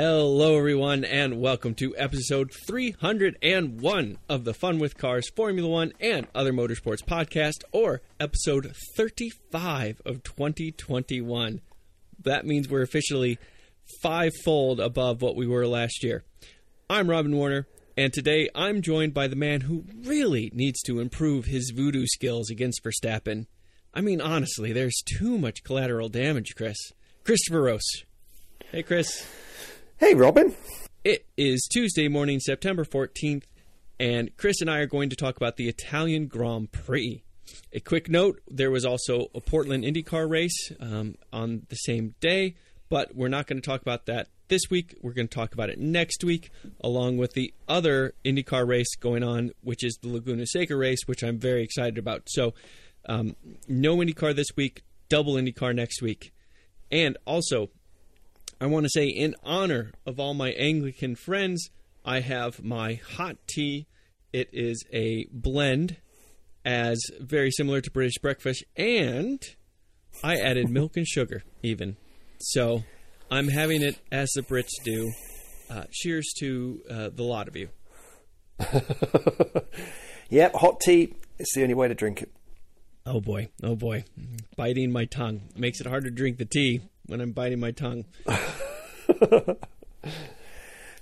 Hello, everyone, and welcome to episode 301 of the Fun with Cars Formula One and Other Motorsports podcast, or episode 35 of 2021. That means we're officially fivefold above what we were last year. I'm Robin Warner, and today I'm joined by the man who really needs to improve his voodoo skills against Verstappen. I mean, honestly, there's too much collateral damage, Chris. Christopher Rose. Hey, Chris. Hey, Robin. It is Tuesday morning, September 14th, and Chris and I are going to talk about the Italian Grand Prix. A quick note there was also a Portland IndyCar race um, on the same day, but we're not going to talk about that this week. We're going to talk about it next week, along with the other IndyCar race going on, which is the Laguna Seca race, which I'm very excited about. So, um, no IndyCar this week, double IndyCar next week. And also, I want to say, in honor of all my Anglican friends, I have my hot tea. It is a blend, as very similar to British breakfast, and I added milk and sugar, even. So I'm having it as the Brits do. Uh, cheers to uh, the lot of you. yep, hot tea. It's the only way to drink it. Oh boy, oh boy. Biting my tongue makes it hard to drink the tea when I'm biting my tongue.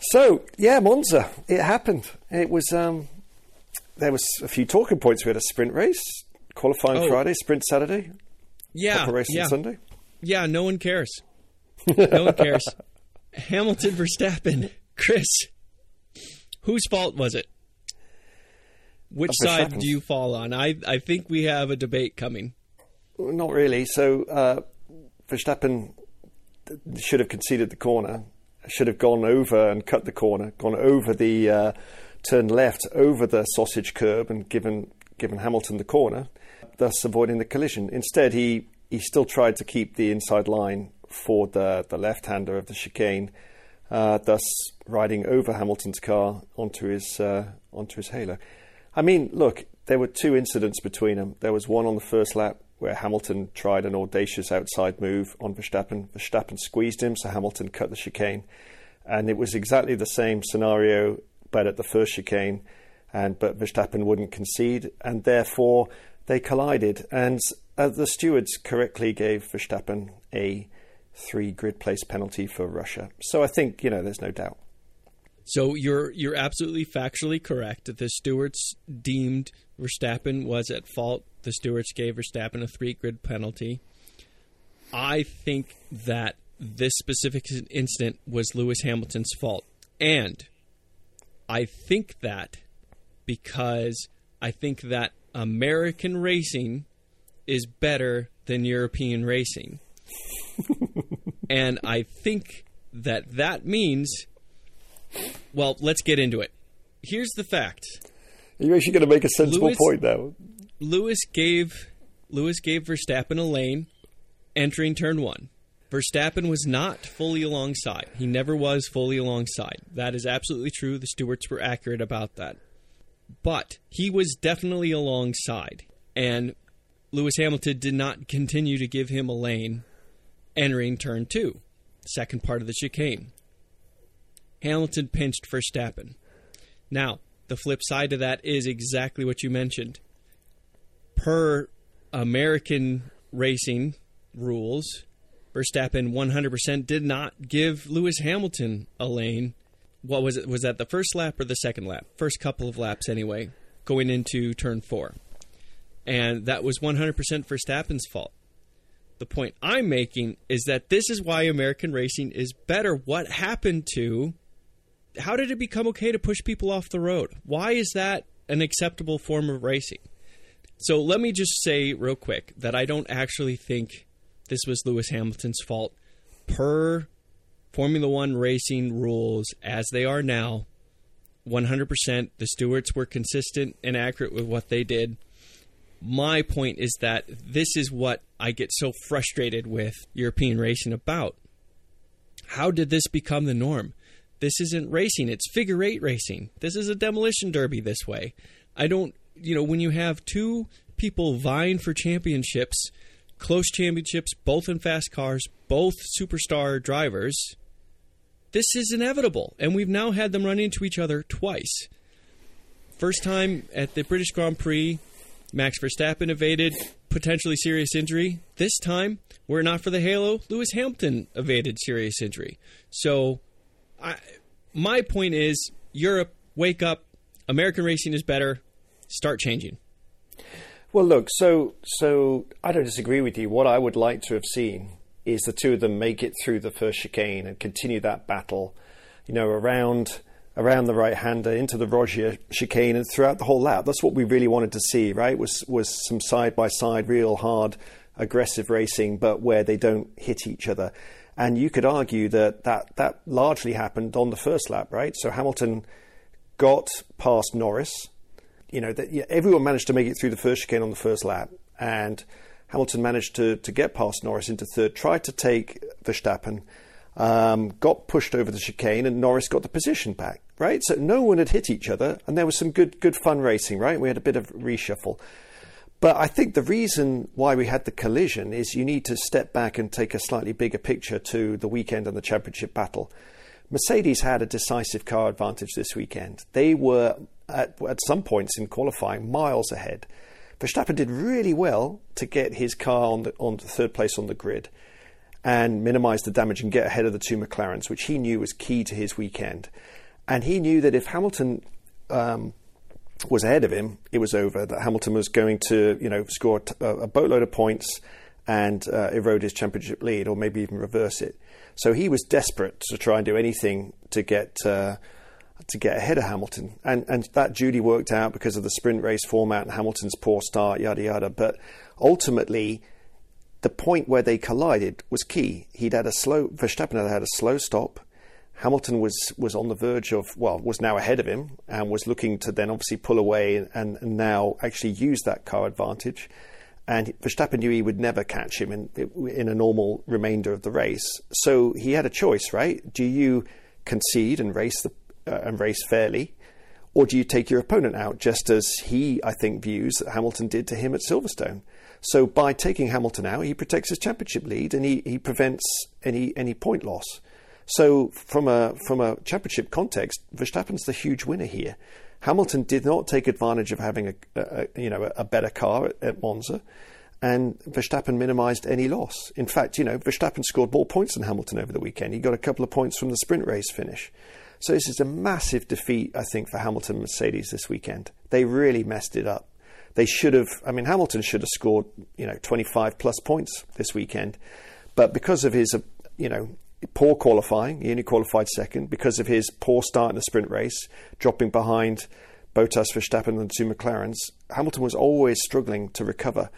so yeah, Monza. It happened. It was. Um, there was a few talking points. We had a sprint race, qualifying oh. Friday, sprint Saturday, yeah, race yeah. on Sunday. Yeah, no one cares. No one cares. Hamilton Verstappen, Chris. Whose fault was it? Which side do you fall on? I I think we have a debate coming. Not really. So uh, Verstappen should have conceded the corner, should have gone over and cut the corner, gone over the uh, turn left over the sausage curb and given given Hamilton the corner, thus avoiding the collision. Instead, he he still tried to keep the inside line for the the left hander of the chicane, uh, thus riding over Hamilton's car onto his uh, onto his halo. I mean, look, there were two incidents between them. There was one on the first lap where Hamilton tried an audacious outside move on Verstappen. Verstappen squeezed him, so Hamilton cut the chicane. And it was exactly the same scenario, but at the first chicane. And but Verstappen wouldn't concede, and therefore they collided. And uh, the stewards correctly gave Verstappen a three grid place penalty for Russia. So I think you know there's no doubt. So you're you're absolutely factually correct. That the stewards deemed Verstappen was at fault the stewards gave Verstappen a three grid penalty. I think that this specific incident was Lewis Hamilton's fault. And I think that because I think that American racing is better than European racing. and I think that that means, well, let's get into it. Here's the fact. You're actually going to make a sensible Lewis, point, though. Lewis gave Lewis gave Verstappen a lane entering turn one. Verstappen was not fully alongside. He never was fully alongside. That is absolutely true. The stewards were accurate about that. But he was definitely alongside. And Lewis Hamilton did not continue to give him a lane entering turn two, second part of the chicane. Hamilton pinched Verstappen. Now, the flip side to that is exactly what you mentioned per American racing rules, Verstappen 100% did not give Lewis Hamilton a lane. What was it? Was that the first lap or the second lap? First couple of laps, anyway, going into turn four. And that was 100% Verstappen's fault. The point I'm making is that this is why American racing is better. What happened to. How did it become okay to push people off the road? Why is that an acceptable form of racing? So let me just say real quick that I don't actually think this was Lewis Hamilton's fault. Per Formula One racing rules as they are now, 100%, the stewards were consistent and accurate with what they did. My point is that this is what I get so frustrated with European racing about. How did this become the norm? This isn't racing, it's figure eight racing. This is a demolition derby this way. I don't you know, when you have two people vying for championships, close championships, both in fast cars, both superstar drivers, this is inevitable. And we've now had them run into each other twice. First time at the British Grand Prix, Max Verstappen evaded potentially serious injury. This time, were it not for the halo, Lewis Hamilton evaded serious injury. So, I, my point is Europe, wake up. American racing is better. Start changing. Well, look, so so I don't disagree with you. What I would like to have seen is the two of them make it through the first chicane and continue that battle, you know, around around the right hander into the Roggia chicane and throughout the whole lap. That's what we really wanted to see, right? Was was some side by side, real hard, aggressive racing, but where they don't hit each other. And you could argue that that, that largely happened on the first lap, right? So Hamilton got past Norris. You know, that, yeah, everyone managed to make it through the first chicane on the first lap, and Hamilton managed to, to get past Norris into third, tried to take Verstappen, um, got pushed over the chicane, and Norris got the position back, right? So no one had hit each other, and there was some good, good fun racing, right? We had a bit of reshuffle. But I think the reason why we had the collision is you need to step back and take a slightly bigger picture to the weekend and the championship battle. Mercedes had a decisive car advantage this weekend. They were, at, at some points in qualifying, miles ahead. Verstappen did really well to get his car on the, on the third place on the grid and minimise the damage and get ahead of the two McLarens, which he knew was key to his weekend. And he knew that if Hamilton um, was ahead of him, it was over. That Hamilton was going to, you know, score a boatload of points and uh, erode his championship lead, or maybe even reverse it. So he was desperate to try and do anything to get uh, to get ahead of Hamilton, and and that duty worked out because of the sprint race format and Hamilton's poor start, yada yada. But ultimately, the point where they collided was key. He'd had a slow Verstappen had had a slow stop. Hamilton was was on the verge of well was now ahead of him and was looking to then obviously pull away and, and now actually use that car advantage. And Verstappen knew he would never catch him in in a normal remainder of the race. So he had a choice, right? Do you concede and race the uh, and race fairly, or do you take your opponent out just as he I think views that Hamilton did to him at Silverstone? So by taking Hamilton out, he protects his championship lead and he, he prevents any any point loss. So from a from a championship context, Verstappen's the huge winner here. Hamilton did not take advantage of having a, a you know a better car at, at, Monza, and Verstappen minimised any loss. In fact, you know Verstappen scored more points than Hamilton over the weekend. He got a couple of points from the sprint race finish. So this is a massive defeat, I think, for Hamilton Mercedes this weekend. They really messed it up. They should have. I mean, Hamilton should have scored you know 25 plus points this weekend, but because of his you know poor qualifying. He only qualified second because of his poor start in the sprint race, dropping behind Bottas, Verstappen, and two McLarens. Hamilton was always struggling to recover,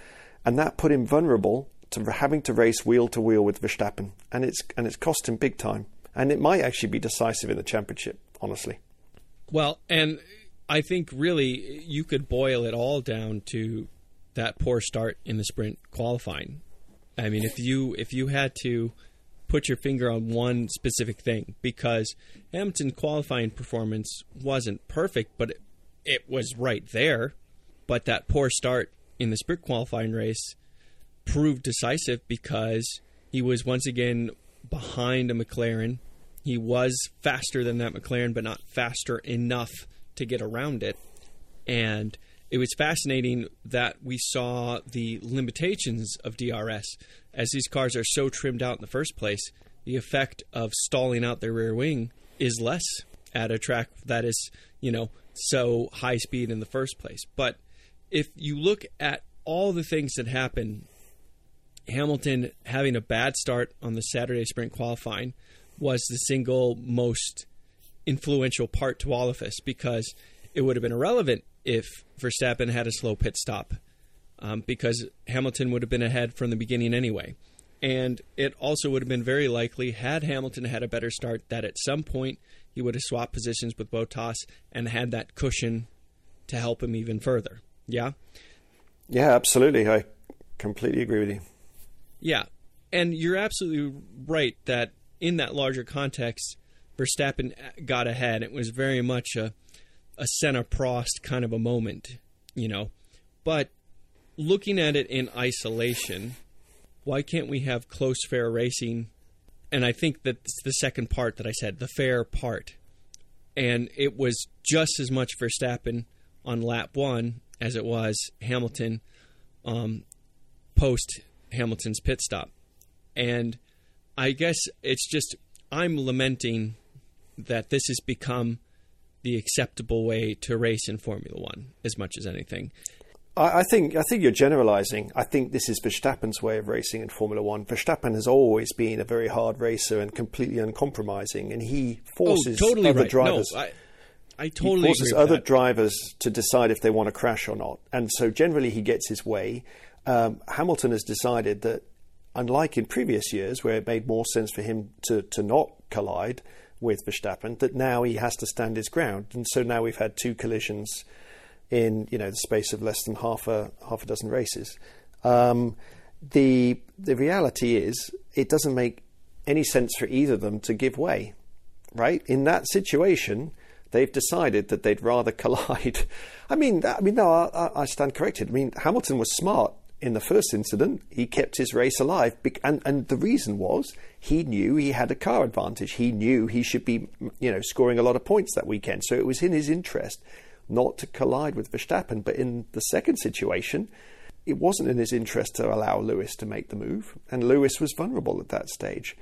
and that put him vulnerable to having to race wheel to wheel with Verstappen, and it's and it's cost him big time. And it might actually be decisive in the championship, honestly. Well, and I think really you could boil it all down to that poor start in the sprint qualifying. I mean, if you if you had to put your finger on one specific thing because Hamilton's qualifying performance wasn't perfect, but it, it was right there. But that poor start in the sprint qualifying race proved decisive because he was once again behind a McLaren. He was faster than that McLaren, but not faster enough to get around it. And it was fascinating that we saw the limitations of DRS as these cars are so trimmed out in the first place. The effect of stalling out their rear wing is less at a track that is, you know, so high speed in the first place. But if you look at all the things that happen, Hamilton having a bad start on the Saturday sprint qualifying was the single most influential part to all of us because it would have been irrelevant if Verstappen had a slow pit stop um, because Hamilton would have been ahead from the beginning anyway. And it also would have been very likely, had Hamilton had a better start, that at some point he would have swapped positions with Bottas and had that cushion to help him even further. Yeah? Yeah, absolutely. I completely agree with you. Yeah. And you're absolutely right that in that larger context, Verstappen got ahead. It was very much a a Senna Prost kind of a moment, you know. But looking at it in isolation, why can't we have close fair racing and I think that's the second part that I said, the fair part. And it was just as much Verstappen on lap one as it was Hamilton um, post Hamilton's pit stop. And I guess it's just, I'm lamenting that this has become the acceptable way to race in Formula One as much as anything. I, I think I think you're generalising. I think this is Verstappen's way of racing in Formula One. Verstappen has always been a very hard racer and completely uncompromising, and he forces oh, totally other right. drivers. No, I, I totally he forces other that. drivers to decide if they want to crash or not, and so generally he gets his way. Um, Hamilton has decided that, unlike in previous years where it made more sense for him to to not collide with Verstappen, that now he has to stand his ground, and so now we've had two collisions in you know the space of less than half a half a dozen races. Um, the the reality is it doesn't make any sense for either of them to give way, right? In that situation, they've decided that they'd rather collide. I mean, I mean, no, I, I stand corrected. I mean, Hamilton was smart in the first incident. He kept his race alive, and and the reason was he knew he had a car advantage. He knew he should be, you know, scoring a lot of points that weekend. So it was in his interest not to collide with Verstappen. But in the second situation, it wasn't in his interest to allow Lewis to make the move, and Lewis was vulnerable at that stage.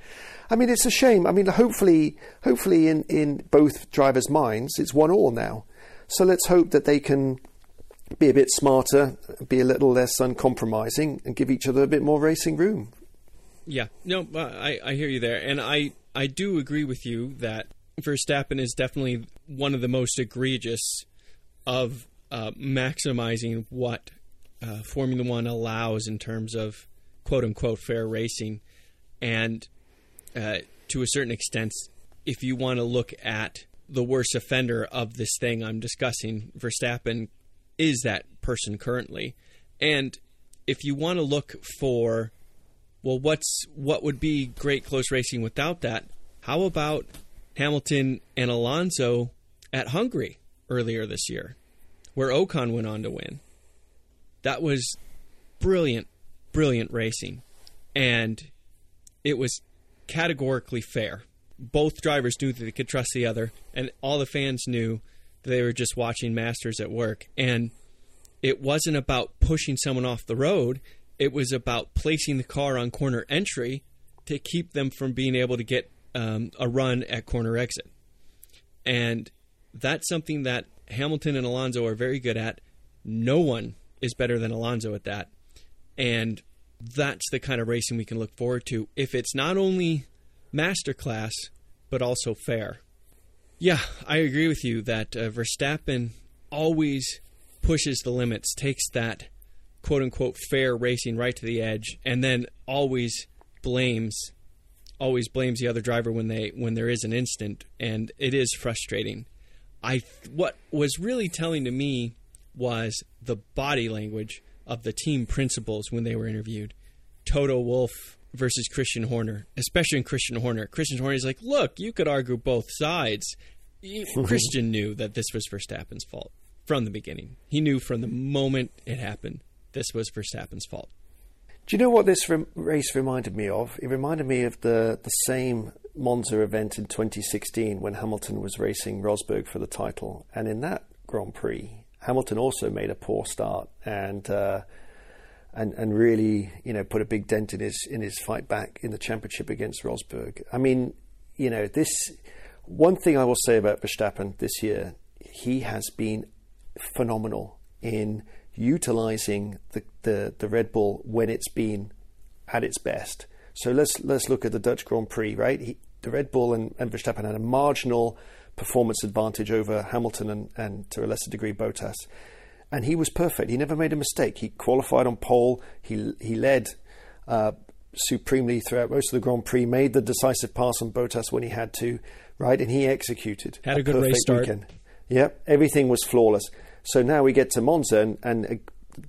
I mean, it's a shame. I mean, hopefully, hopefully, in in both drivers' minds, it's one all now. So let's hope that they can be a bit smarter, be a little less uncompromising, and give each other a bit more racing room. Yeah, no, I, I hear you there, and I I do agree with you that Verstappen is definitely one of the most egregious of uh, maximizing what uh, Formula One allows in terms of quote unquote fair racing, and uh, to a certain extent, if you want to look at the worst offender of this thing I'm discussing, Verstappen is that person currently, and if you want to look for well, what's what would be great close racing without that? How about Hamilton and Alonso at Hungary earlier this year, where Ocon went on to win? That was brilliant, brilliant racing, and it was categorically fair. Both drivers knew that they could trust the other, and all the fans knew they were just watching masters at work. And it wasn't about pushing someone off the road it was about placing the car on corner entry to keep them from being able to get um, a run at corner exit. And that's something that Hamilton and Alonso are very good at. No one is better than Alonso at that. And that's the kind of racing we can look forward to if it's not only masterclass, but also fair. Yeah, I agree with you that uh, Verstappen always pushes the limits, takes that quote unquote fair racing right to the edge, and then always blames always blames the other driver when they when there is an instant, and it is frustrating. I what was really telling to me was the body language of the team principals when they were interviewed. Toto Wolff versus Christian Horner, especially in Christian Horner. Christian Horner is like, look, you could argue both sides. Christian knew that this was Verstappen's fault from the beginning. He knew from the moment it happened this was Verstappen's fault. Do you know what this race reminded me of? It reminded me of the, the same Monza event in 2016 when Hamilton was racing Rosberg for the title. And in that Grand Prix, Hamilton also made a poor start and uh, and and really you know put a big dent in his in his fight back in the championship against Rosberg. I mean, you know this. One thing I will say about Verstappen this year, he has been phenomenal in utilizing the, the, the Red Bull when it's been at its best. So let's let's look at the Dutch Grand Prix, right? He, the Red Bull and, and Verstappen had a marginal performance advantage over Hamilton and, and to a lesser degree Bottas, and he was perfect. He never made a mistake. He qualified on pole. He he led uh, supremely throughout most of the Grand Prix. Made the decisive pass on Bottas when he had to, right? And he executed. Had a, a good race start. Weekend. Yep, everything was flawless. So now we get to Monza, and, and uh,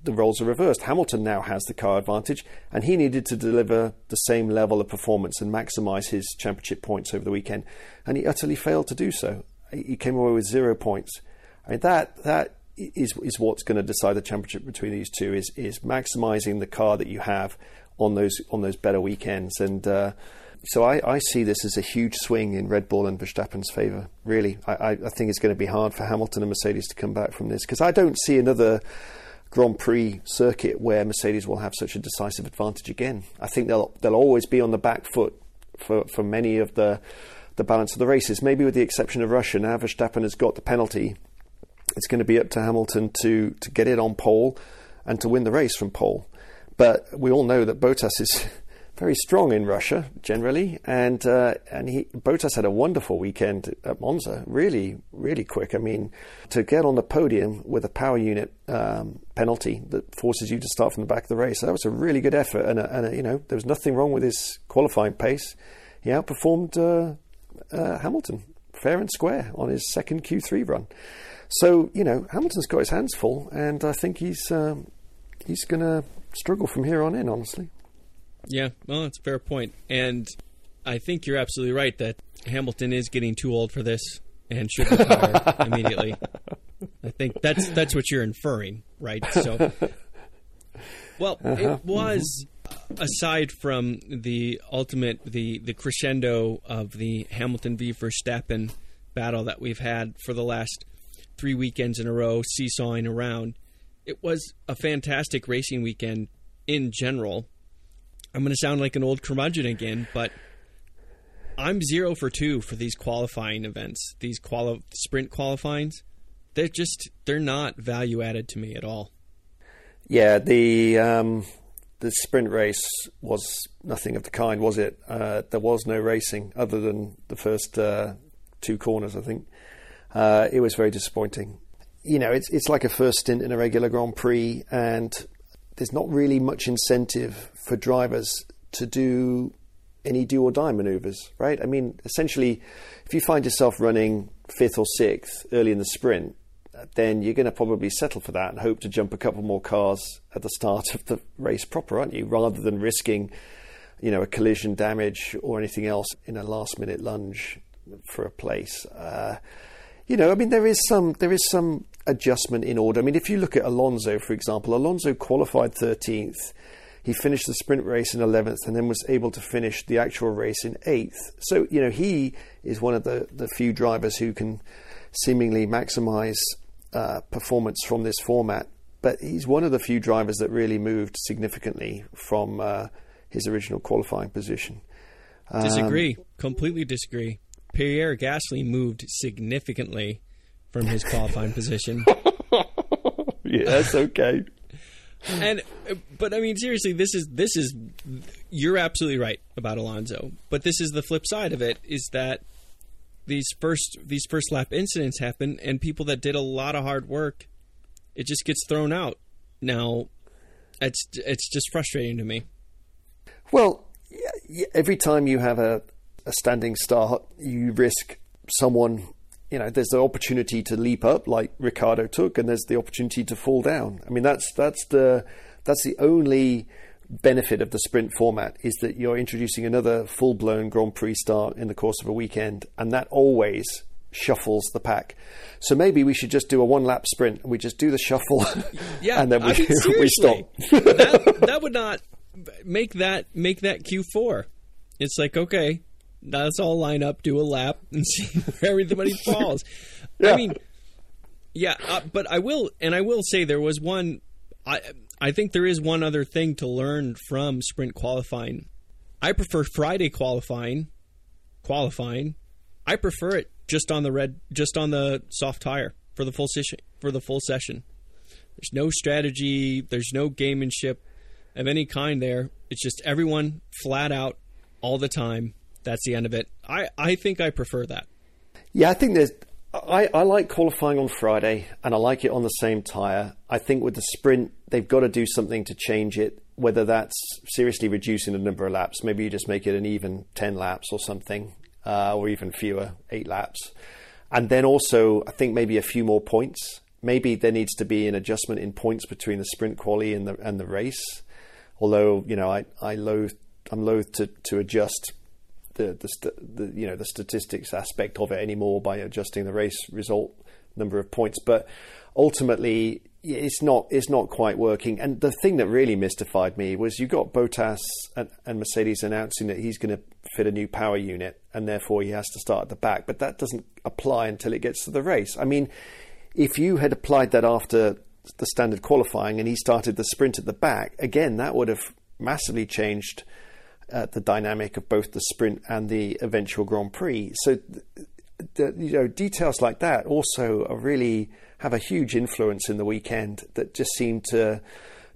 the roles are reversed. Hamilton now has the car advantage, and he needed to deliver the same level of performance and maximise his championship points over the weekend, and he utterly failed to do so. He came away with zero points. I mean, that that is is what's going to decide the championship between these two is is maximising the car that you have on those on those better weekends. And uh, so I, I, see this as a huge swing in Red Bull and Verstappen's favour. Really, I, I, think it's going to be hard for Hamilton and Mercedes to come back from this because I don't see another Grand Prix circuit where Mercedes will have such a decisive advantage again. I think they'll they'll always be on the back foot for, for many of the the balance of the races. Maybe with the exception of Russia, now Verstappen has got the penalty. It's going to be up to Hamilton to to get it on pole and to win the race from pole. But we all know that Bottas is very strong in Russia generally, and uh, and he Bottas had a wonderful weekend at Monza. Really, really quick. I mean, to get on the podium with a power unit um, penalty that forces you to start from the back of the race, that was a really good effort. And, a, and a, you know, there was nothing wrong with his qualifying pace. He outperformed uh, uh, Hamilton fair and square on his second Q3 run. So you know, Hamilton's got his hands full, and I think he's um, he's going to struggle from here on in. Honestly. Yeah, well, that's a fair point. And I think you're absolutely right that Hamilton is getting too old for this and should retire immediately. I think that's that's what you're inferring, right? So, well, uh-huh. it was aside from the ultimate the the crescendo of the Hamilton v Verstappen battle that we've had for the last three weekends in a row, seesawing around. It was a fantastic racing weekend in general I'm going to sound like an old curmudgeon again, but I'm zero for two for these qualifying events, these quali- sprint qualifyings. They're just they're not value added to me at all. Yeah, the um, the sprint race was nothing of the kind, was it? Uh, there was no racing other than the first uh, two corners. I think uh, it was very disappointing. You know, it's it's like a first stint in a regular Grand Prix, and there's not really much incentive for drivers to do any do or die maneuvers, right? I mean, essentially, if you find yourself running fifth or sixth early in the sprint, then you're going to probably settle for that and hope to jump a couple more cars at the start of the race proper, aren't you? Rather than risking, you know, a collision damage or anything else in a last minute lunge for a place. Uh, you know, I mean, there is some there is some adjustment in order. I mean, if you look at Alonso, for example, Alonso qualified 13th. He finished the sprint race in 11th and then was able to finish the actual race in 8th. So, you know, he is one of the, the few drivers who can seemingly maximize uh, performance from this format. But he's one of the few drivers that really moved significantly from uh, his original qualifying position. Um, disagree. Completely disagree. Pierre Gasly moved significantly from his qualifying position. yeah, that's okay. and but I mean seriously, this is this is you're absolutely right about Alonso. But this is the flip side of it is that these first these first lap incidents happen and people that did a lot of hard work it just gets thrown out. Now it's it's just frustrating to me. Well, every time you have a, a standing start, you risk someone you know, there's the opportunity to leap up like Ricciardo took, and there's the opportunity to fall down. I mean, that's that's the that's the only benefit of the sprint format is that you're introducing another full blown Grand Prix start in the course of a weekend, and that always shuffles the pack. So maybe we should just do a one lap sprint. And we just do the shuffle, yeah, and then we, I mean, we stop. that, that would not make that make that Q four. It's like okay, let's all line up, do a lap, and see where everybody falls. yeah. I mean, yeah, uh, but I will, and I will say there was one. I I think there is one other thing to learn from sprint qualifying. I prefer Friday qualifying. Qualifying, I prefer it just on the red, just on the soft tire for the full session. For the full session, there's no strategy. There's no gamemanship of any kind there. It's just everyone flat out all the time that's the end of it. I, I think I prefer that. Yeah, I think there's. I, I like qualifying on Friday and I like it on the same tyre. I think with the sprint, they've got to do something to change it, whether that's seriously reducing the number of laps. Maybe you just make it an even 10 laps or something, uh, or even fewer, eight laps. And then also, I think maybe a few more points. Maybe there needs to be an adjustment in points between the sprint quali and the and the race. Although you know, I I loathe I'm loath to to adjust the, the, the you know the statistics aspect of it anymore by adjusting the race result number of points. But ultimately, it's not it's not quite working. And the thing that really mystified me was you got Bottas and, and Mercedes announcing that he's going to fit a new power unit, and therefore he has to start at the back. But that doesn't apply until it gets to the race. I mean, if you had applied that after the standard qualifying and he started the sprint at the back, again, that would have massively changed uh, the dynamic of both the sprint and the eventual Grand Prix. So, you know, details like that also really have a huge influence in the weekend that just seem to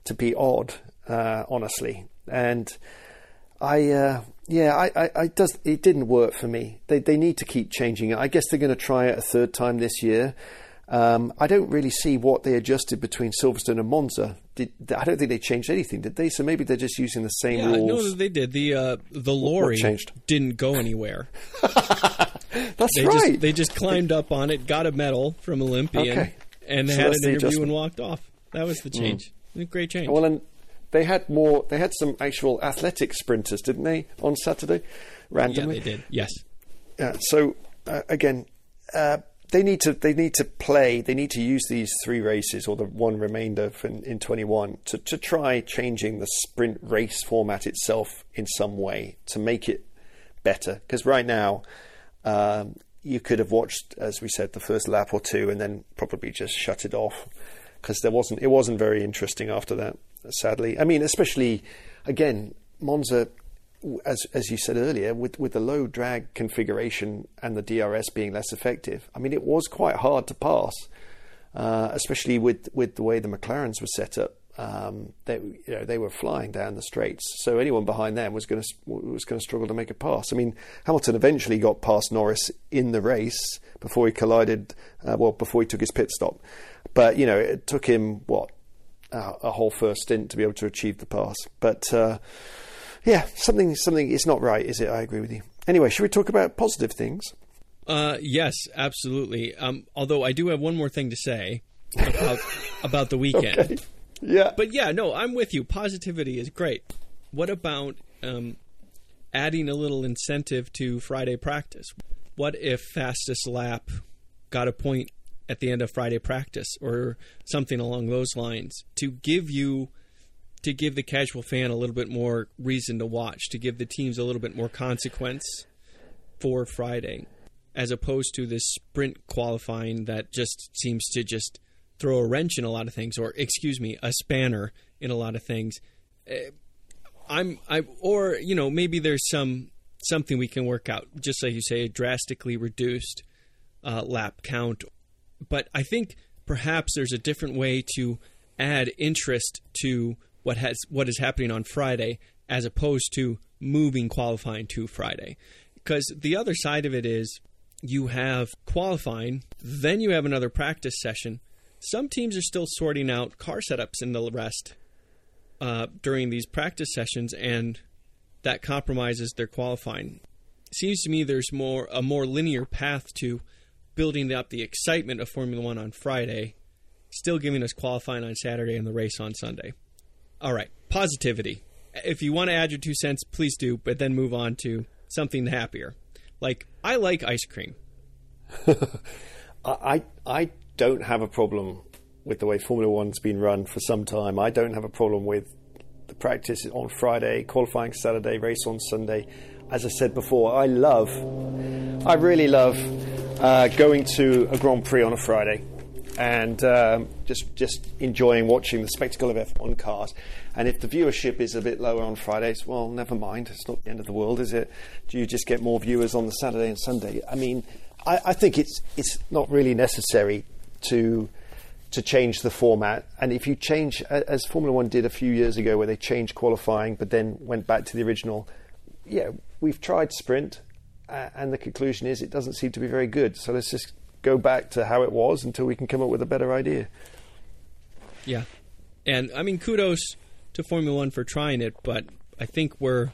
to be odd, uh, honestly. And I, uh, yeah, I, I, I, does it didn't work for me. They they need to keep changing it. I guess they're going to try it a third time this year. Um, I don't really see what they adjusted between Silverstone and Monza. Did, I don't think they changed anything, did they? So maybe they're just using the same yeah, rules. No, they did. The uh, the lorry changed? didn't go anywhere. That's they right. Just, they just climbed up on it, got a medal from Olympian, Okay. and So had an interview and walked off. That was the change. A Great change. Well, and they had more. They had some actual athletic sprinters, didn't they, on Saturday? Randomly, yeah, they did. Yes. Yeah, so uh, again, uh, they need to they need to play. They need to use these three races or the one remainder in, in 21 to, to try changing the sprint race format itself in some way to make it better. Because right now, um, you could have watched, as we said, the first lap or two, and then probably just shut it off because there wasn't it wasn't very interesting after that. Sadly, I mean, especially again, Monza as as you said earlier, with with the low drag configuration and the DRS being less effective, I mean, it was quite hard to pass, uh, especially with with the way the McLarens were set up. Um, they you know they were flying down the straights, so anyone behind them was going to was going to struggle to make a pass. I mean, Hamilton eventually got past Norris in the race before he collided. Uh, well, before he took his pit stop, but you know it took him what a whole first stint to be able to achieve the pass, but. Uh, yeah, something something is not right, is it? I agree with you. Anyway, should we talk about positive things? Uh, yes, absolutely. Um, although I do have one more thing to say about about the weekend. Okay. Yeah. But yeah, no, I'm with you. Positivity is great. What about um, adding a little incentive to Friday practice? What if fastest lap got a point at the end of Friday practice or something along those lines to give you to give the casual fan a little bit more reason to watch, to give the teams a little bit more consequence for Friday, as opposed to this sprint qualifying that just seems to just throw a wrench in a lot of things, or excuse me, a spanner in a lot of things. Eh, I'm I or you know maybe there's some something we can work out, just like you say, a drastically reduced uh, lap count. But I think perhaps there's a different way to add interest to what has what is happening on Friday as opposed to moving qualifying to Friday. Because the other side of it is you have qualifying, then you have another practice session. Some teams are still sorting out car setups in the rest uh, during these practice sessions, and that compromises their qualifying. Seems to me there's more a more linear path to building up the excitement of Formula One on Friday, still giving us qualifying on Saturday and the race on Sunday. All right, positivity. If you want to add your two cents, please do, but then move on to something happier. Like I like ice cream. I I don't have a problem with the way Formula One's been run for some time. I don't have a problem with the practice on Friday, qualifying Saturday, race on Sunday. As I said before, I love, I really love uh, going to a Grand Prix on a Friday and um, just just enjoying watching the spectacle of F1 cars. And if the viewership is a bit lower on Fridays, well, never mind. It's not the end of the world, is it? Do you just get more viewers on the Saturday and Sunday? I mean, I, I think it's it's not really necessary to to change the format. And if you change, as Formula One did a few years ago, where they changed qualifying but then went back to the original, yeah, we've tried sprint, uh, and the conclusion is it doesn't seem to be very good. So let's just go back to how it was until we can come up with a better idea. Yeah, and I mean kudos to Formula One for trying it, but I think we're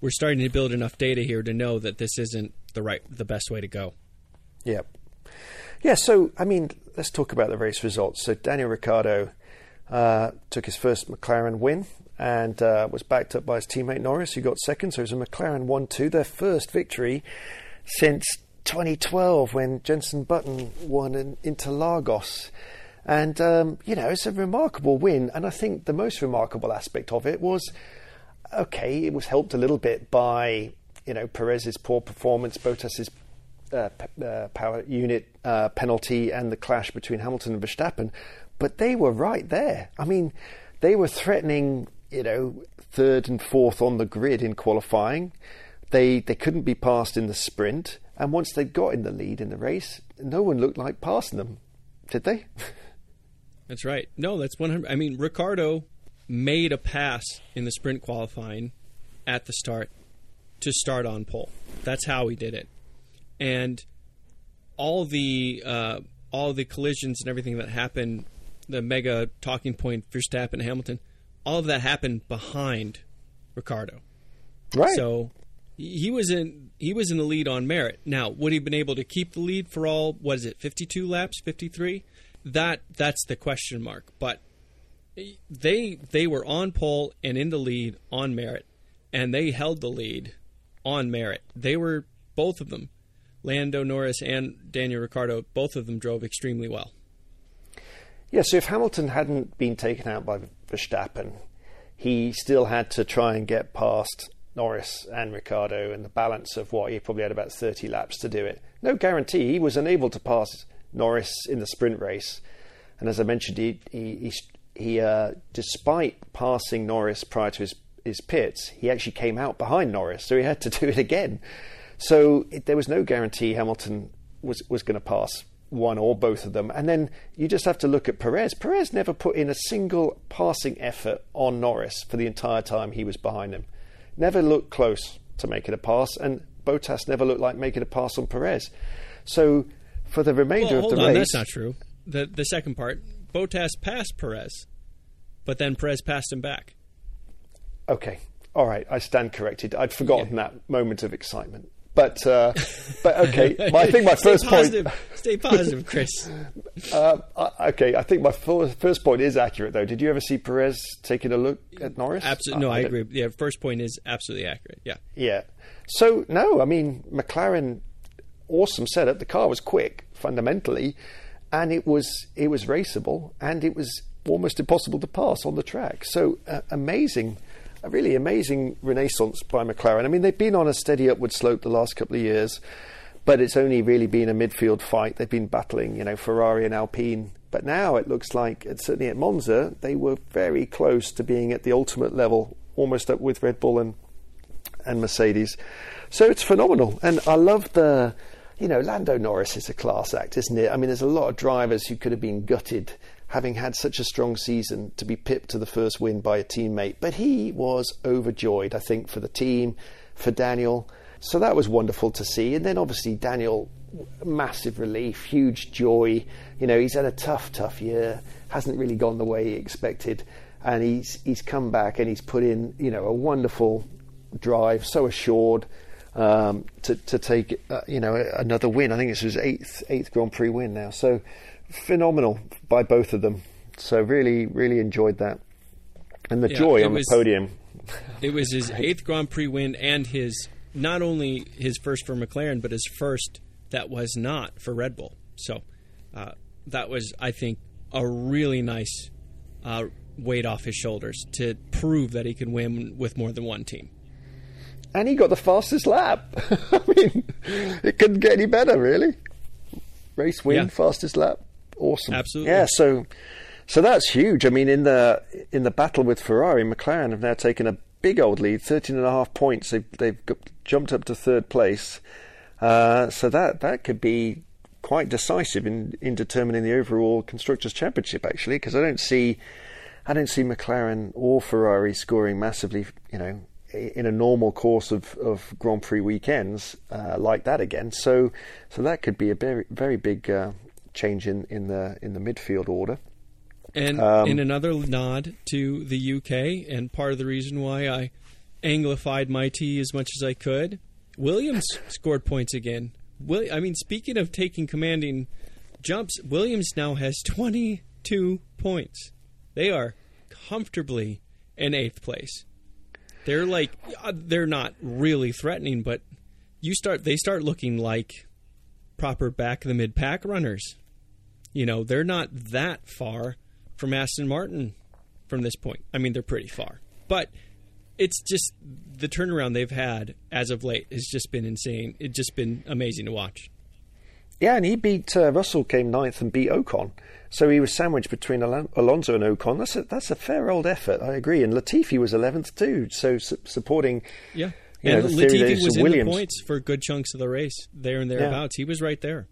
we're starting to build enough data here to know that this isn't the right the best way to go. Yeah. Yeah, so, I mean, let's talk about the race results. So, Daniel Ricciardo uh, took his first McLaren win and uh, was backed up by his teammate Norris, who got second. So, it was a McLaren 1 2, their first victory since 2012 when Jenson Button won in Interlagos. And, um, you know, it's a remarkable win. And I think the most remarkable aspect of it was okay, it was helped a little bit by you know Perez's poor performance, Bottas's uh, uh, power unit uh, penalty, and the clash between Hamilton and Verstappen, but they were right there. I mean, they were threatening, you know, third and fourth on the grid in qualifying. They they couldn't be passed in the sprint, and once they got in the lead in the race, no one looked like passing them, did they? That's right. No, that's 100. I mean, Ricciardo made a pass in the sprint qualifying at the start to start on pole. That's how he did it. And all the uh, all the collisions and everything that happened, the mega talking point Verstappen Hamilton, all of that happened behind Ricciardo. Right. So he was in he was in the lead on merit. Now, would he have been able to keep the lead for all what is it, fifty two laps, fifty three? That that's the question mark. But they they were on pole and in the lead on merit, and they held the lead on merit. They were both of them, Lando Norris and Daniel Ricciardo. Both of them drove extremely well. Yeah. So if Hamilton hadn't been taken out by Verstappen, he still had to try and get past Norris and Ricciardo and the balance of what he probably had about 30 laps to do it. No guarantee he was unable to pass Norris in the sprint race, and as I mentioned, he he, he uh, despite passing Norris prior to his, his pits, he actually came out behind Norris, so he had to do it again. So it, there was no guarantee Hamilton was, was going to pass one or both of them. And then you just have to look at Perez. Perez never put in a single passing effort on Norris for the entire time he was behind him. Never looked close to making a pass, and Bottas never looked like making a pass on Perez. So for the remainder well, of the on, race, that's not true. The the second part, Bottas passed Perez, but then Perez passed him back. Okay, all right, I stand corrected. I'd forgotten yeah. that moment of excitement. But uh, but okay, I think my first positive. point. Stay positive, Chris. uh, okay, I think my first point is accurate though. Did you ever see Perez taking a look at Norris? Absolutely, no, I, I agree. Yeah, first point is absolutely accurate. Yeah, yeah. So no, I mean McLaren, awesome setup. The car was quick fundamentally, and it was it was raceable, and it was almost impossible to pass on the track. So uh, amazing, a really amazing renaissance by McLaren. I mean, they've been on a steady upward slope the last couple of years, but it's only really been a midfield fight. They've been battling, you know, Ferrari and Alpine. But now it looks like, certainly at Monza, they were very close to being at the ultimate level, almost up with Red Bull and and Mercedes. So it's phenomenal, and I love the you know, Lando Norris is a class act, isn't it? I mean, there's a lot of drivers who could have been gutted having had such a strong season to be pipped to the first win by a teammate. But he was overjoyed, I think, for the team, for Daniel. So that was wonderful to see. And then obviously, Daniel, massive relief, huge joy. You know, he's had a tough, tough year, hasn't really gone the way he expected. And he's, he's come back and he's put in, you know, a wonderful drive, so assured um, to to take uh, you know another win. I think it's his eighth eighth Grand Prix win now. So phenomenal by both of them. So really really enjoyed that, and the yeah, joy on was, the podium. It was his eighth Grand Prix win and his not only his first for McLaren, but his first that was not for Red Bull. So uh, that was, I think, a really nice uh, weight off his shoulders to prove that he can win with more than one team and he got the fastest lap. I mean, it couldn't get any better, really. Race win, yeah. fastest lap, awesome. Absolutely, yeah. So, so that's huge. I mean, in the in the battle with Ferrari, McLaren have now taken a big old lead, 13 and a half points. They've they've jumped up to third place. Uh, so that that could be quite decisive in in determining the overall constructors championship actually because I don't see I don't see McLaren or Ferrari scoring massively you know in a normal course of, of Grand Prix weekends uh, like that again. So so that could be a very very big uh, change in, in the in the midfield order. And um, in another nod to the UK, and part of the reason why I anglified my tea as much as I could, Williams scored points again. Will, I mean, speaking of taking commanding jumps, Williams now has 22 points. They are comfortably in eighth place. They're like uh, they're not really threatening, but you start they start looking like proper back of the mid pack runners. You know, they're not that far from Aston Martin from this point. I mean, they're pretty far. But it's just the turnaround they've had as of late has just been insane. It's just been amazing to watch. Yeah, and he beat uh, Russell came ninth and beat Ocon, so he was sandwiched between Al- Alonso and Ocon. That's a, that's a fair old effort, I agree. And Latifi was eleventh too, so su- supporting. Yeah, you know, Latifi was in Williams. the points for good chunks of the race, there and thereabouts. He was right there.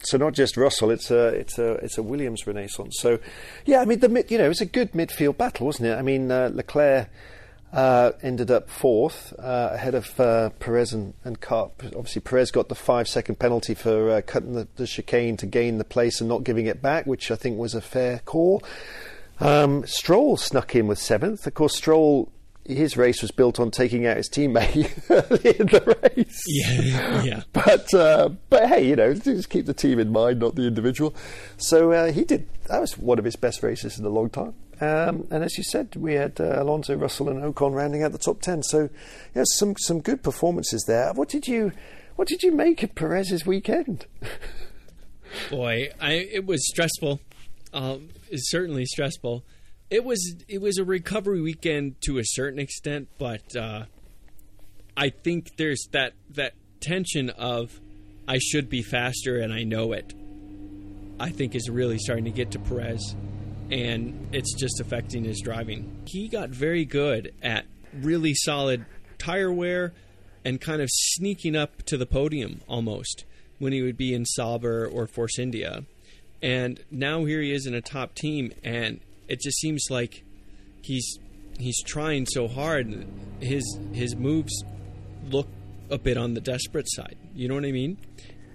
So not just Russell, it's a it's a it's a Williams renaissance. So, yeah, I mean the you know it was a good midfield battle, wasn't it? I mean uh, Leclerc uh, ended up fourth uh, ahead of uh, Perez and, and Cup. Obviously, Perez got the five second penalty for uh, cutting the, the chicane to gain the place and not giving it back, which I think was a fair call. Um, Stroll snuck in with seventh. Of course, Stroll. His race was built on taking out his teammate early in the race. Yeah, yeah. But uh, but hey, you know, just keep the team in mind, not the individual. So uh, he did. That was one of his best races in a long time. Um, and as you said, we had uh, Alonso, Russell, and Ocon rounding out the top ten. So yeah, some some good performances there. What did you what did you make of Perez's weekend? Boy, I it was stressful. Um, it's certainly stressful. It was it was a recovery weekend to a certain extent, but uh, I think there's that that tension of I should be faster and I know it. I think is really starting to get to Perez, and it's just affecting his driving. He got very good at really solid tire wear and kind of sneaking up to the podium almost when he would be in Sauber or Force India. And now here he is in a top team, and it just seems like he's he's trying so hard. His his moves look a bit on the desperate side. You know what I mean?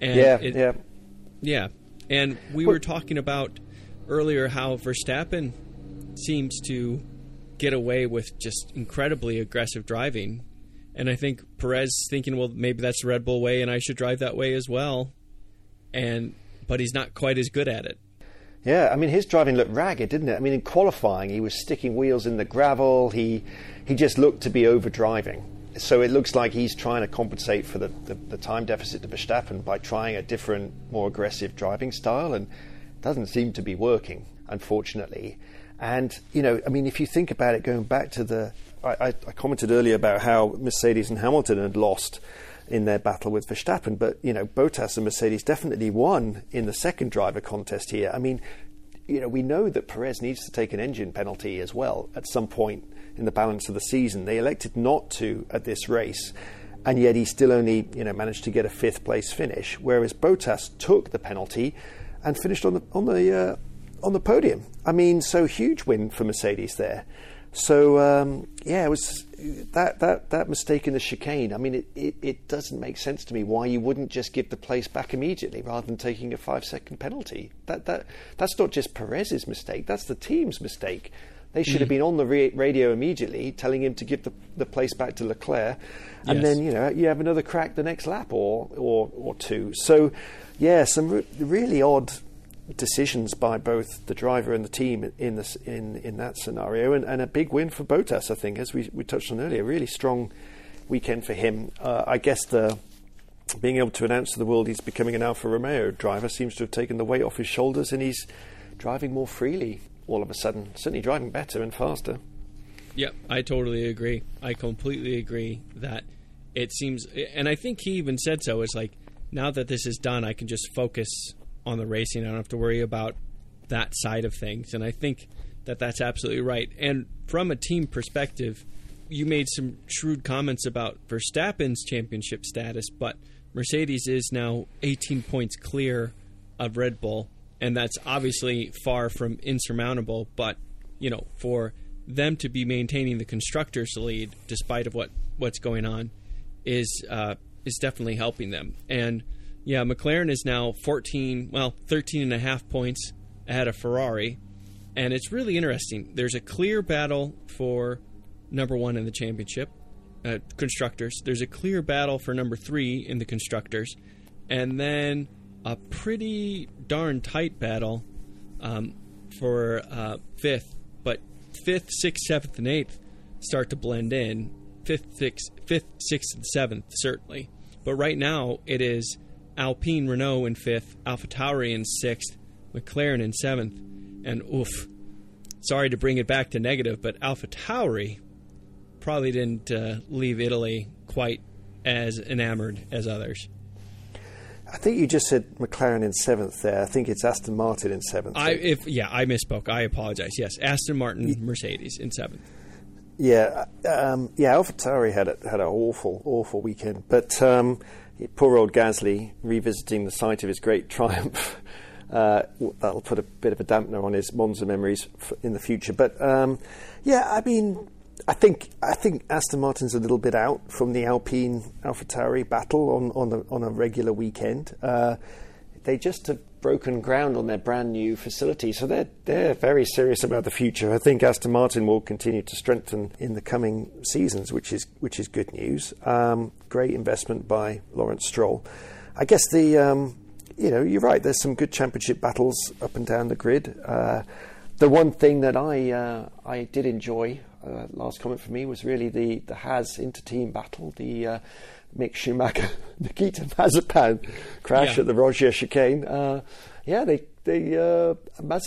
And yeah, it- yeah. yeah. And we Well- were talking about earlier how Verstappen seems to get away with just incredibly aggressive driving. And I think Perez thinking, well, maybe that's the Red Bull way and I should drive that way as well. And but he's not quite as good at it. Yeah, I mean his driving looked ragged, didn't it? I mean in qualifying he was sticking wheels in the gravel. He he just looked to be over driving. So it looks like he's trying to compensate for the, the, the time deficit to Verstappen by trying a different, more aggressive driving style, and doesn't seem to be working, unfortunately. And you know, I mean, if you think about it, going back to the, I, I, I commented earlier about how Mercedes and Hamilton had lost in their battle with Verstappen, but you know, Bottas and Mercedes definitely won in the second driver contest here. I mean, you know, we know that Perez needs to take an engine penalty as well at some point in the balance of the season. They elected not to at this race, and yet he still only, you know, managed to get a fifth place finish. Whereas Bottas took the penalty and finished on the on the uh, on the podium. I mean, so huge win for Mercedes there. So um, yeah, it was that, that that mistake in the chicane. I mean, it, it, it doesn't make sense to me why you wouldn't just give the place back immediately rather than taking a five second penalty. That that that's not just Perez's mistake. That's the team's mistake. They should have hmm. been on the ra- radio immediately, telling him to give the, the place back to Leclerc, and Yes. then you know you have another crack the next lap or or, or two. So yeah, some re- really odd decisions by both the driver and the team in this in, in that scenario, and, and a big win for Bottas. I think, as we, we touched on earlier, really strong weekend for him. Uh, I guess the being able to announce to the world he's becoming an Alfa Romeo driver seems to have taken the weight off his shoulders, and he's driving more freely all of a sudden. Certainly driving better and faster. Yep, I totally agree. I completely agree that it seems, and I think he even said so. It's like now that this is done, I can just focus on the racing. I don't have to worry about that side of things. And I think that that's absolutely right. And from a team perspective, you made some shrewd comments about Verstappen's championship status, but Mercedes is now 18 points clear of Red Bull, and that's obviously far from insurmountable. But you know, for them to be maintaining the constructors' lead despite of what what's going on is uh, is definitely helping them. And yeah, McLaren is now 14, well, 13 and a half points ahead of Ferrari, and it's really interesting. There's a clear battle for number one in the championship, uh, constructors. There's a clear battle for number three in the constructors, and then a pretty darn tight battle um, for uh, fifth. But fifth, sixth, seventh, and eighth start to blend in. Fifth, sixth, fifth, sixth, and seventh certainly. But right now it is Alpine Renault in fifth, AlphaTauri in sixth, McLaren in seventh, and oof. Sorry to bring it back to negative, but AlphaTauri probably didn't uh, leave Italy quite as enamored as others. I think you just said McLaren in seventh there. I think it's Aston Martin in seventh. I if yeah, I misspoke. I apologize. Yes, Aston Martin, Mercedes in seventh. Yeah, um, yeah. AlphaTauri had a, had an awful, awful weekend. But um, poor old Gasly revisiting the site of his great triumph. Uh, that'll put a bit of a dampener on his Monza memories in the future. But um, yeah, I mean, I think I think Aston Martin's a little bit out from the Alpine AlphaTauri battle on on a, on a regular weekend. Uh, they just have broken ground on their brand new facility, so they're they're very serious about the future. I think Aston Martin will continue to strengthen in the coming seasons, which is which is good news. Um, great investment by Lawrence Stroll. I guess the um, you know you're right. There's some good championship battles up and down the grid. Uh, the one thing that I uh, I did enjoy, uh, last comment for me, was really the the Haas inter team battle. The uh, Mick Schumacher, Nikita Mazepin crash yeah. at the Roggia chicane. Uh, yeah, they they uh,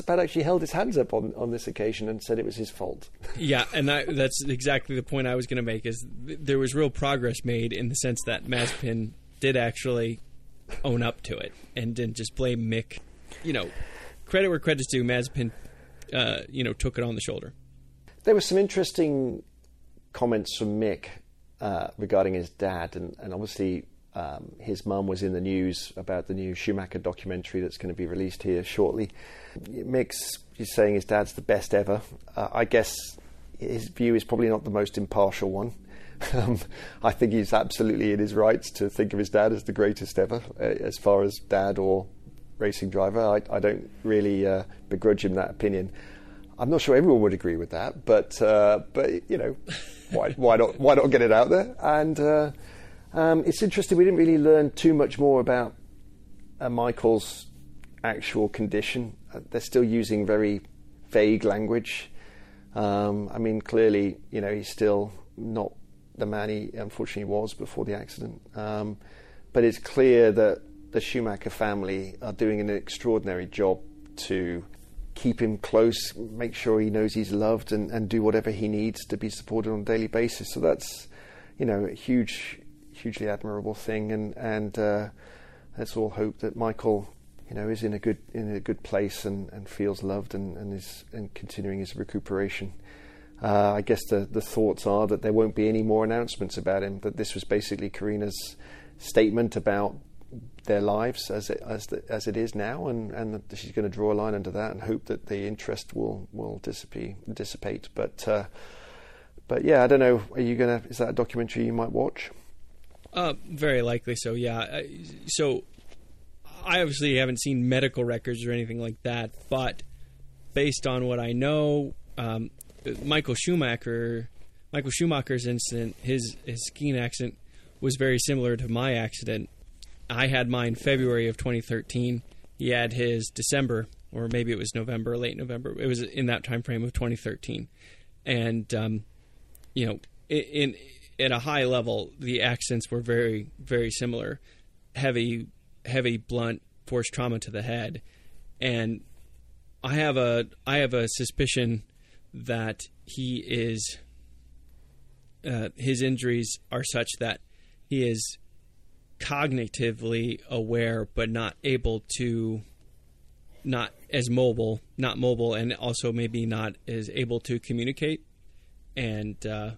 actually held his hands up on, on this occasion and said it was his fault. yeah, and that, that's exactly the point I was going to make. Is th- there was real progress made in the sense that Mazepin did actually own up to it and didn't just blame Mick. You know, credit where credit's due. Mazepin, uh, you know, took it on the shoulder. There were some interesting comments from Mick uh, regarding his dad, and, and obviously um, his mum was in the news about the new Schumacher documentary that's going to be released here shortly. Mick's he's saying his dad's the best ever. Uh, I guess his view is probably not the most impartial one. Um, I think he's absolutely in his rights to think of his dad as the greatest ever, uh, as far as dad or racing driver. I, I don't really uh, begrudge him that opinion. I'm not sure everyone would agree with that, but uh, but you know, why why not why not get it out there? And uh, um, it's interesting. We didn't really learn too much more about uh, Michael's actual condition. Uh, they're still using very vague language. Um, I mean, clearly, you know, he's still not the man he unfortunately was before the accident. Um, but it's clear that the Schumacher family are doing an extraordinary job to keep him close, make sure he knows he's loved, and, and do whatever he needs to be supported on a daily basis. So that's, you know, a huge, hugely admirable thing, and and uh, let's all hope that Michael, you know, is in a good in a good place and, and feels loved and, and is and continuing his recuperation. Uh, I guess the the thoughts are that there won't be any more announcements about him. That this was basically Corinna's statement about their lives as it, as, the, as it is now, and, and she's going to draw a line under that and hope that the interest will will dissipate. dissipate. But uh, but yeah, I don't know. Are you gonna? Is that a documentary you might watch? Uh, very likely so. Yeah. So I obviously haven't seen medical records or anything like that, but based on what I know, um, Michael Schumacher, Michael Schumacher's incident, his his skiing accident was very similar to my accident I had mine February of 2013. He had his December, or maybe it was November, late November. It was in that time frame of 2013, and um, you know, in, in at a high level, the accidents were very, very similar. Heavy, heavy, blunt force trauma to the head, and I have a I have a suspicion that he is uh, his injuries are such that he is cognitively aware but not able to not as mobile not mobile and also maybe not as able to communicate. And uh,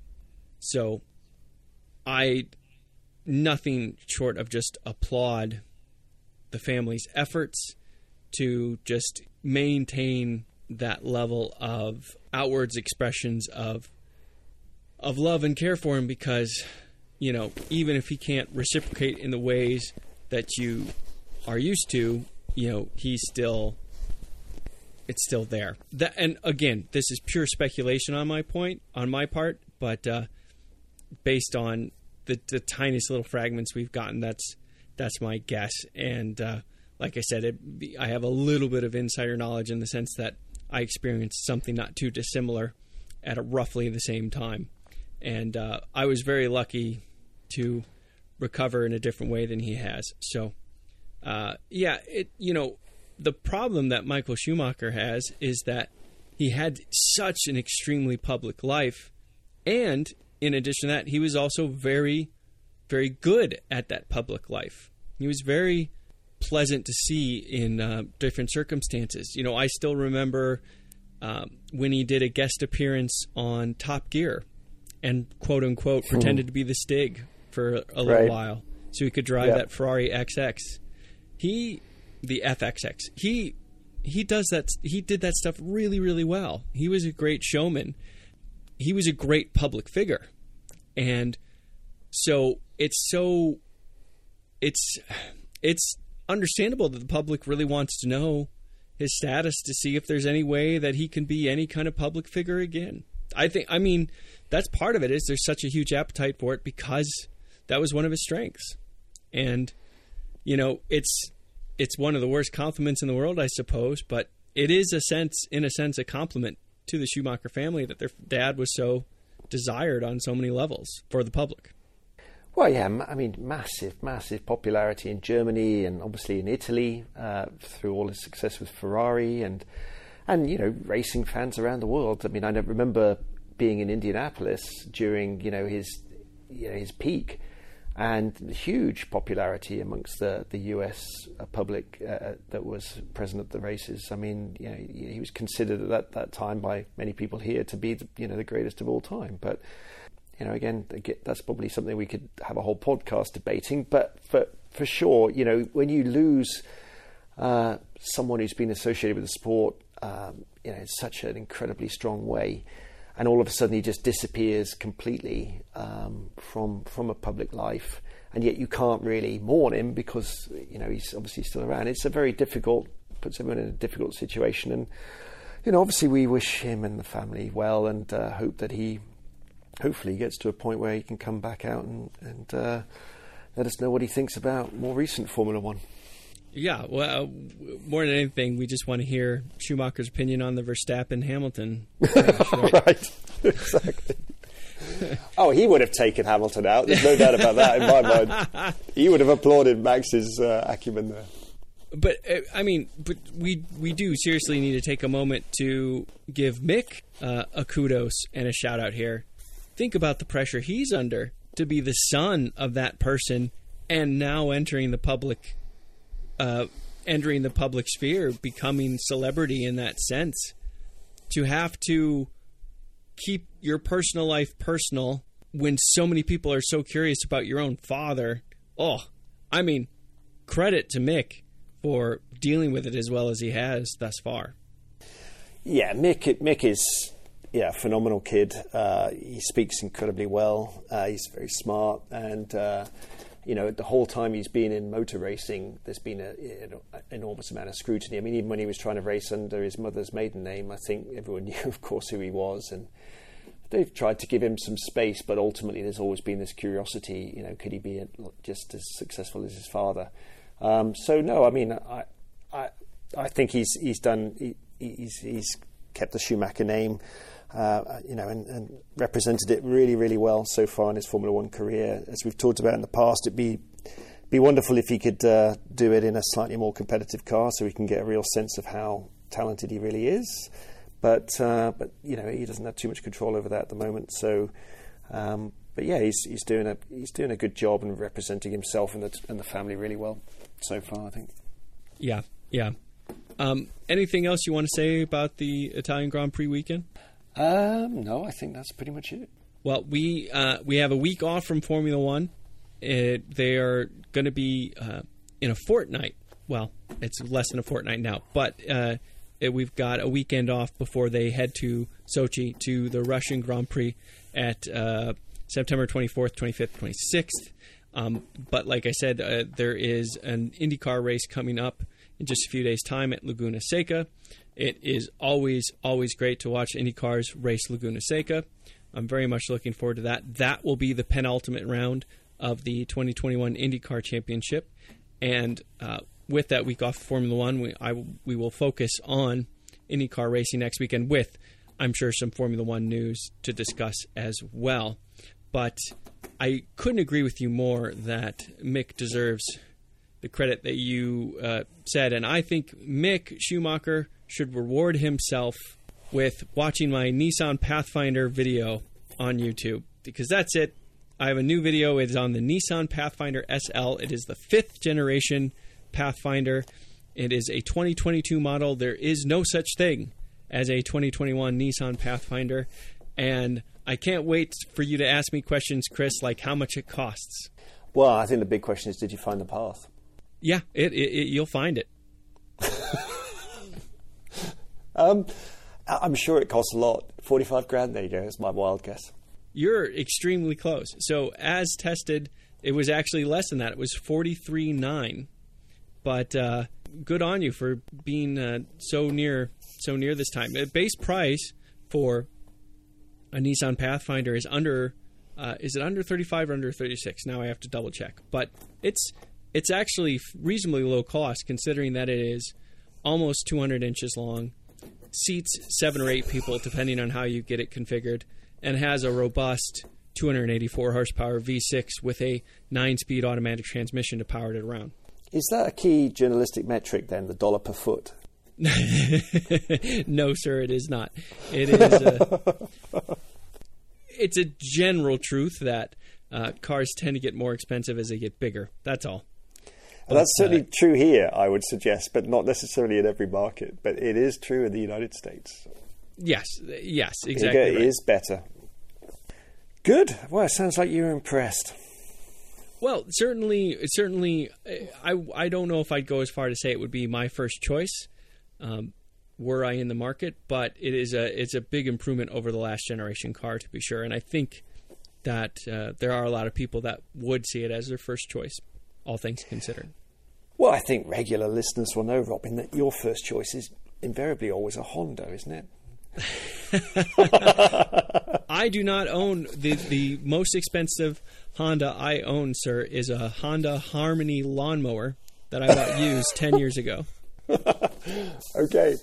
so i nothing short of just applaud the family's efforts to just maintain that level of outwards expressions of of love and care for him because you know, even if he can't reciprocate in the ways that you are used to, you know, he's still it's still there. That and again, this is pure speculation on my point on my part, but uh, based on the, the tiniest little fragments we've gotten, that's that's my guess. And uh, like I said, it, I have a little bit of insider knowledge in the sense that I experienced something not too dissimilar at roughly the same time and uh, I was very lucky to recover in a different way than he has. So, uh, yeah, it you know the problem that Michael Schumacher has is that he had such an extremely public life, and in addition to that, he was also very, very good at that public life. He was very pleasant to see in uh, different circumstances. You know, I still remember um, when he did a guest appearance on Top Gear and quote unquote hmm. pretended to be the Stig for a little right. while so he could drive yep. that Ferrari XX. He, the FXX, he he does that. He did that stuff really, really well. He was a great showman. He was a great public figure, and so it's so it's it's understandable that the public really wants to know his status to see if there's any way that he can be any kind of public figure again. I think. I mean, that's part of it. Is there's such a huge appetite for it because that was one of his strengths, and you know it's it's one of the worst compliments in the world, I suppose, but it is a sense, in a sense, a compliment to the Schumacher family that their dad was so desired on so many levels for the public. Well, yeah, I mean, massive, massive popularity in Germany and obviously in Italy uh, through all his success with Ferrari and and you know racing fans around the world. I mean, I don't remember being in Indianapolis during you know his you know his peak, and huge popularity amongst the the U.S. Uh, public uh, uh, that was present at the races. I mean, you know, he was considered at that, that time by many people here to be the, you know the greatest of all time. But you know, again, that's probably something we could have a whole podcast debating. But for for sure, you know, when you lose uh, someone who's been associated with the sport, um, you know, in such an incredibly strong way and all of a sudden he just disappears completely um, from from a public life, and yet you can't really mourn him because you know he's obviously still around. It's a very difficult puts everyone in a difficult situation, and you know obviously we wish him and the family well, and uh, hope that he hopefully gets to a point where he can come back out and and uh, let us know what he thinks about more recent Formula One. Yeah, well, more than anything, we just want to hear Schumacher's opinion on the Verstappen Hamilton. right? right, exactly. oh, he would have taken Hamilton out. There's no doubt about that in my mind. He would have applauded Max's uh, acumen there. But uh, I mean, but we we do seriously need to take a moment to give Mick uh, a kudos and a shout out here. Think about the pressure he's under to be the son of that person and now entering the public uh, entering the public sphere, becoming celebrity in that sense. To have to keep your personal life personal when so many people are so curious about your own father. Oh, I mean, credit to Mick for dealing with it as well as he has thus far. Yeah, Mick. Mick is yeah, phenomenal kid. Uh, he speaks incredibly well. Uh, he's very smart, and uh, you know, the whole time he's been in motor racing, there's been an enormous amount of scrutiny. I mean, even when he was trying to race under his mother's maiden name, I think everyone knew, of course, who he was, and they've tried to give him some space. But ultimately, there's always been this curiosity. You know, could he be just as successful as his father? Um, so no, I mean, I, I, I think he's he's done. He, he's he's kept the Schumacher name uh, you know, and, and, represented it really, really well so far in his Formula One career. As we've talked about in the past, it'd be be wonderful if he could uh, do it in a slightly more competitive car, so we can get a real sense of how talented he really is. But uh, but you know, he doesn't have too much control over that at the moment. So. Um, but yeah, he's he's doing a he's doing a good job and representing himself and the and the family really well so far. I think. Yeah, yeah. Um, anything else you want to say about the Italian Grand Prix weekend? Um, no, I think that's pretty much it. Well, we uh, we have a week off from Formula One. It, they are going to be uh, in a fortnight. Well, it's less than a fortnight now, but uh, it, we've got a weekend off before they head to Sochi to the Russian Grand Prix at uh, September 24th, 25th, 26th. Um, but like I said, uh, there is an IndyCar race coming up in just a few days' time at Laguna Seca. It is always, always great to watch IndyCars race Laguna Seca. I'm very much looking forward to that. That will be the penultimate round of the 2021 IndyCar Championship. And uh, with that week off Formula One, we, I, we will focus on IndyCar racing next weekend with, I'm sure, some Formula One news to discuss as well. But I couldn't agree with you more that Mick deserves the credit that you uh, said. And I think Mick Schumacher should reward himself with watching my Nissan Pathfinder video on YouTube. because that's it. I have a new video. It is on the Nissan Pathfinder SL. It is the fifth generation Pathfinder. It is a 2022 model. There is no such thing as a 2021 Nissan Pathfinder. And I can't wait for you to ask me questions, Chris, like how much it costs. Well, I think the big question is did you find the path? Yeah, it, it, it you'll find it. Um, I'm sure it costs a lot. 45 grand, there you go. That's my wild guess. You're extremely close. So, as tested, it was actually less than that. It was 43.9. But uh, good on you for being uh, so near so near this time. The base price for a Nissan Pathfinder is under uh, is it under 35 or under 36? Now I have to double check. But it's it's actually reasonably low cost considering that it is almost 200 inches long, seats seven or eight people depending on how you get it configured, and has a robust 284 horsepower V6 with a nine-speed automatic transmission to power it around. Is that a key journalistic metric then, the dollar per foot? no, sir, it is not. It is. A, it's a general truth that uh, cars tend to get more expensive as they get bigger. That's all. But, that's certainly uh, true here, I would suggest, but not necessarily in every market. But it is true in the United States. Yes, yes, exactly. It right. is better. Good. Well, it sounds like you're impressed. Well, certainly, certainly, I I don't know if I'd go as far to say it would be my first choice, um, were I in the market, but it is a it's a big improvement over the last generation car to be sure, and I think that uh, there are a lot of people that would see it as their first choice, all things considered. Well, I think regular listeners will know, Robin, that your first choice is invariably always a Honda, isn't it? I do not own the the most expensive Honda I own, sir, is a Honda Harmony lawnmower that I bought used ten years ago. okay.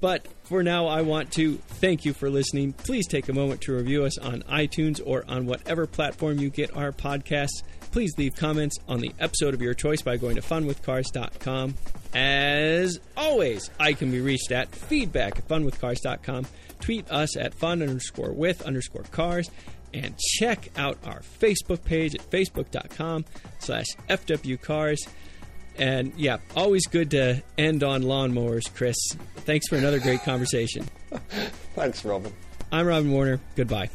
But for now, I want to thank you for listening. Please take a moment to review us on iTunes or on whatever platform you get our podcasts. Please leave comments on the episode of your choice by going to funwithcars.com. As always, I can be reached at feedback at funwithcars.com. Tweet us at fun underscore with underscore cars. And check out our Facebook page at facebook.com slash FWCars. And yeah, always good to end on lawnmowers, Chris. Thanks for another great conversation. Thanks, Robin. I'm Robin Warner. Goodbye.